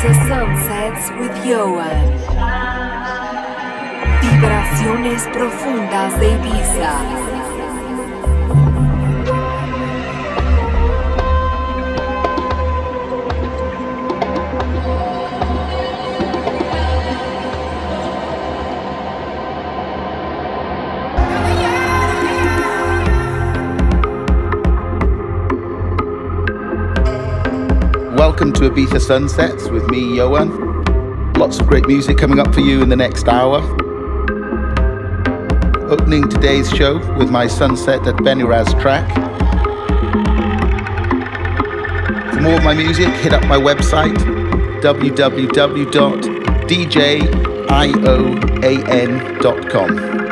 Ibiza Sunsets with Johan. Vibraciones profundas de Ibiza. Welcome to Ibiza Sunsets with me, Ioan. Lots of great music coming up for you in the next hour. Opening today's show with my Sunset at Benirràs track. For more of my music, hit up my website www.djioan.com.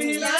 Happy life.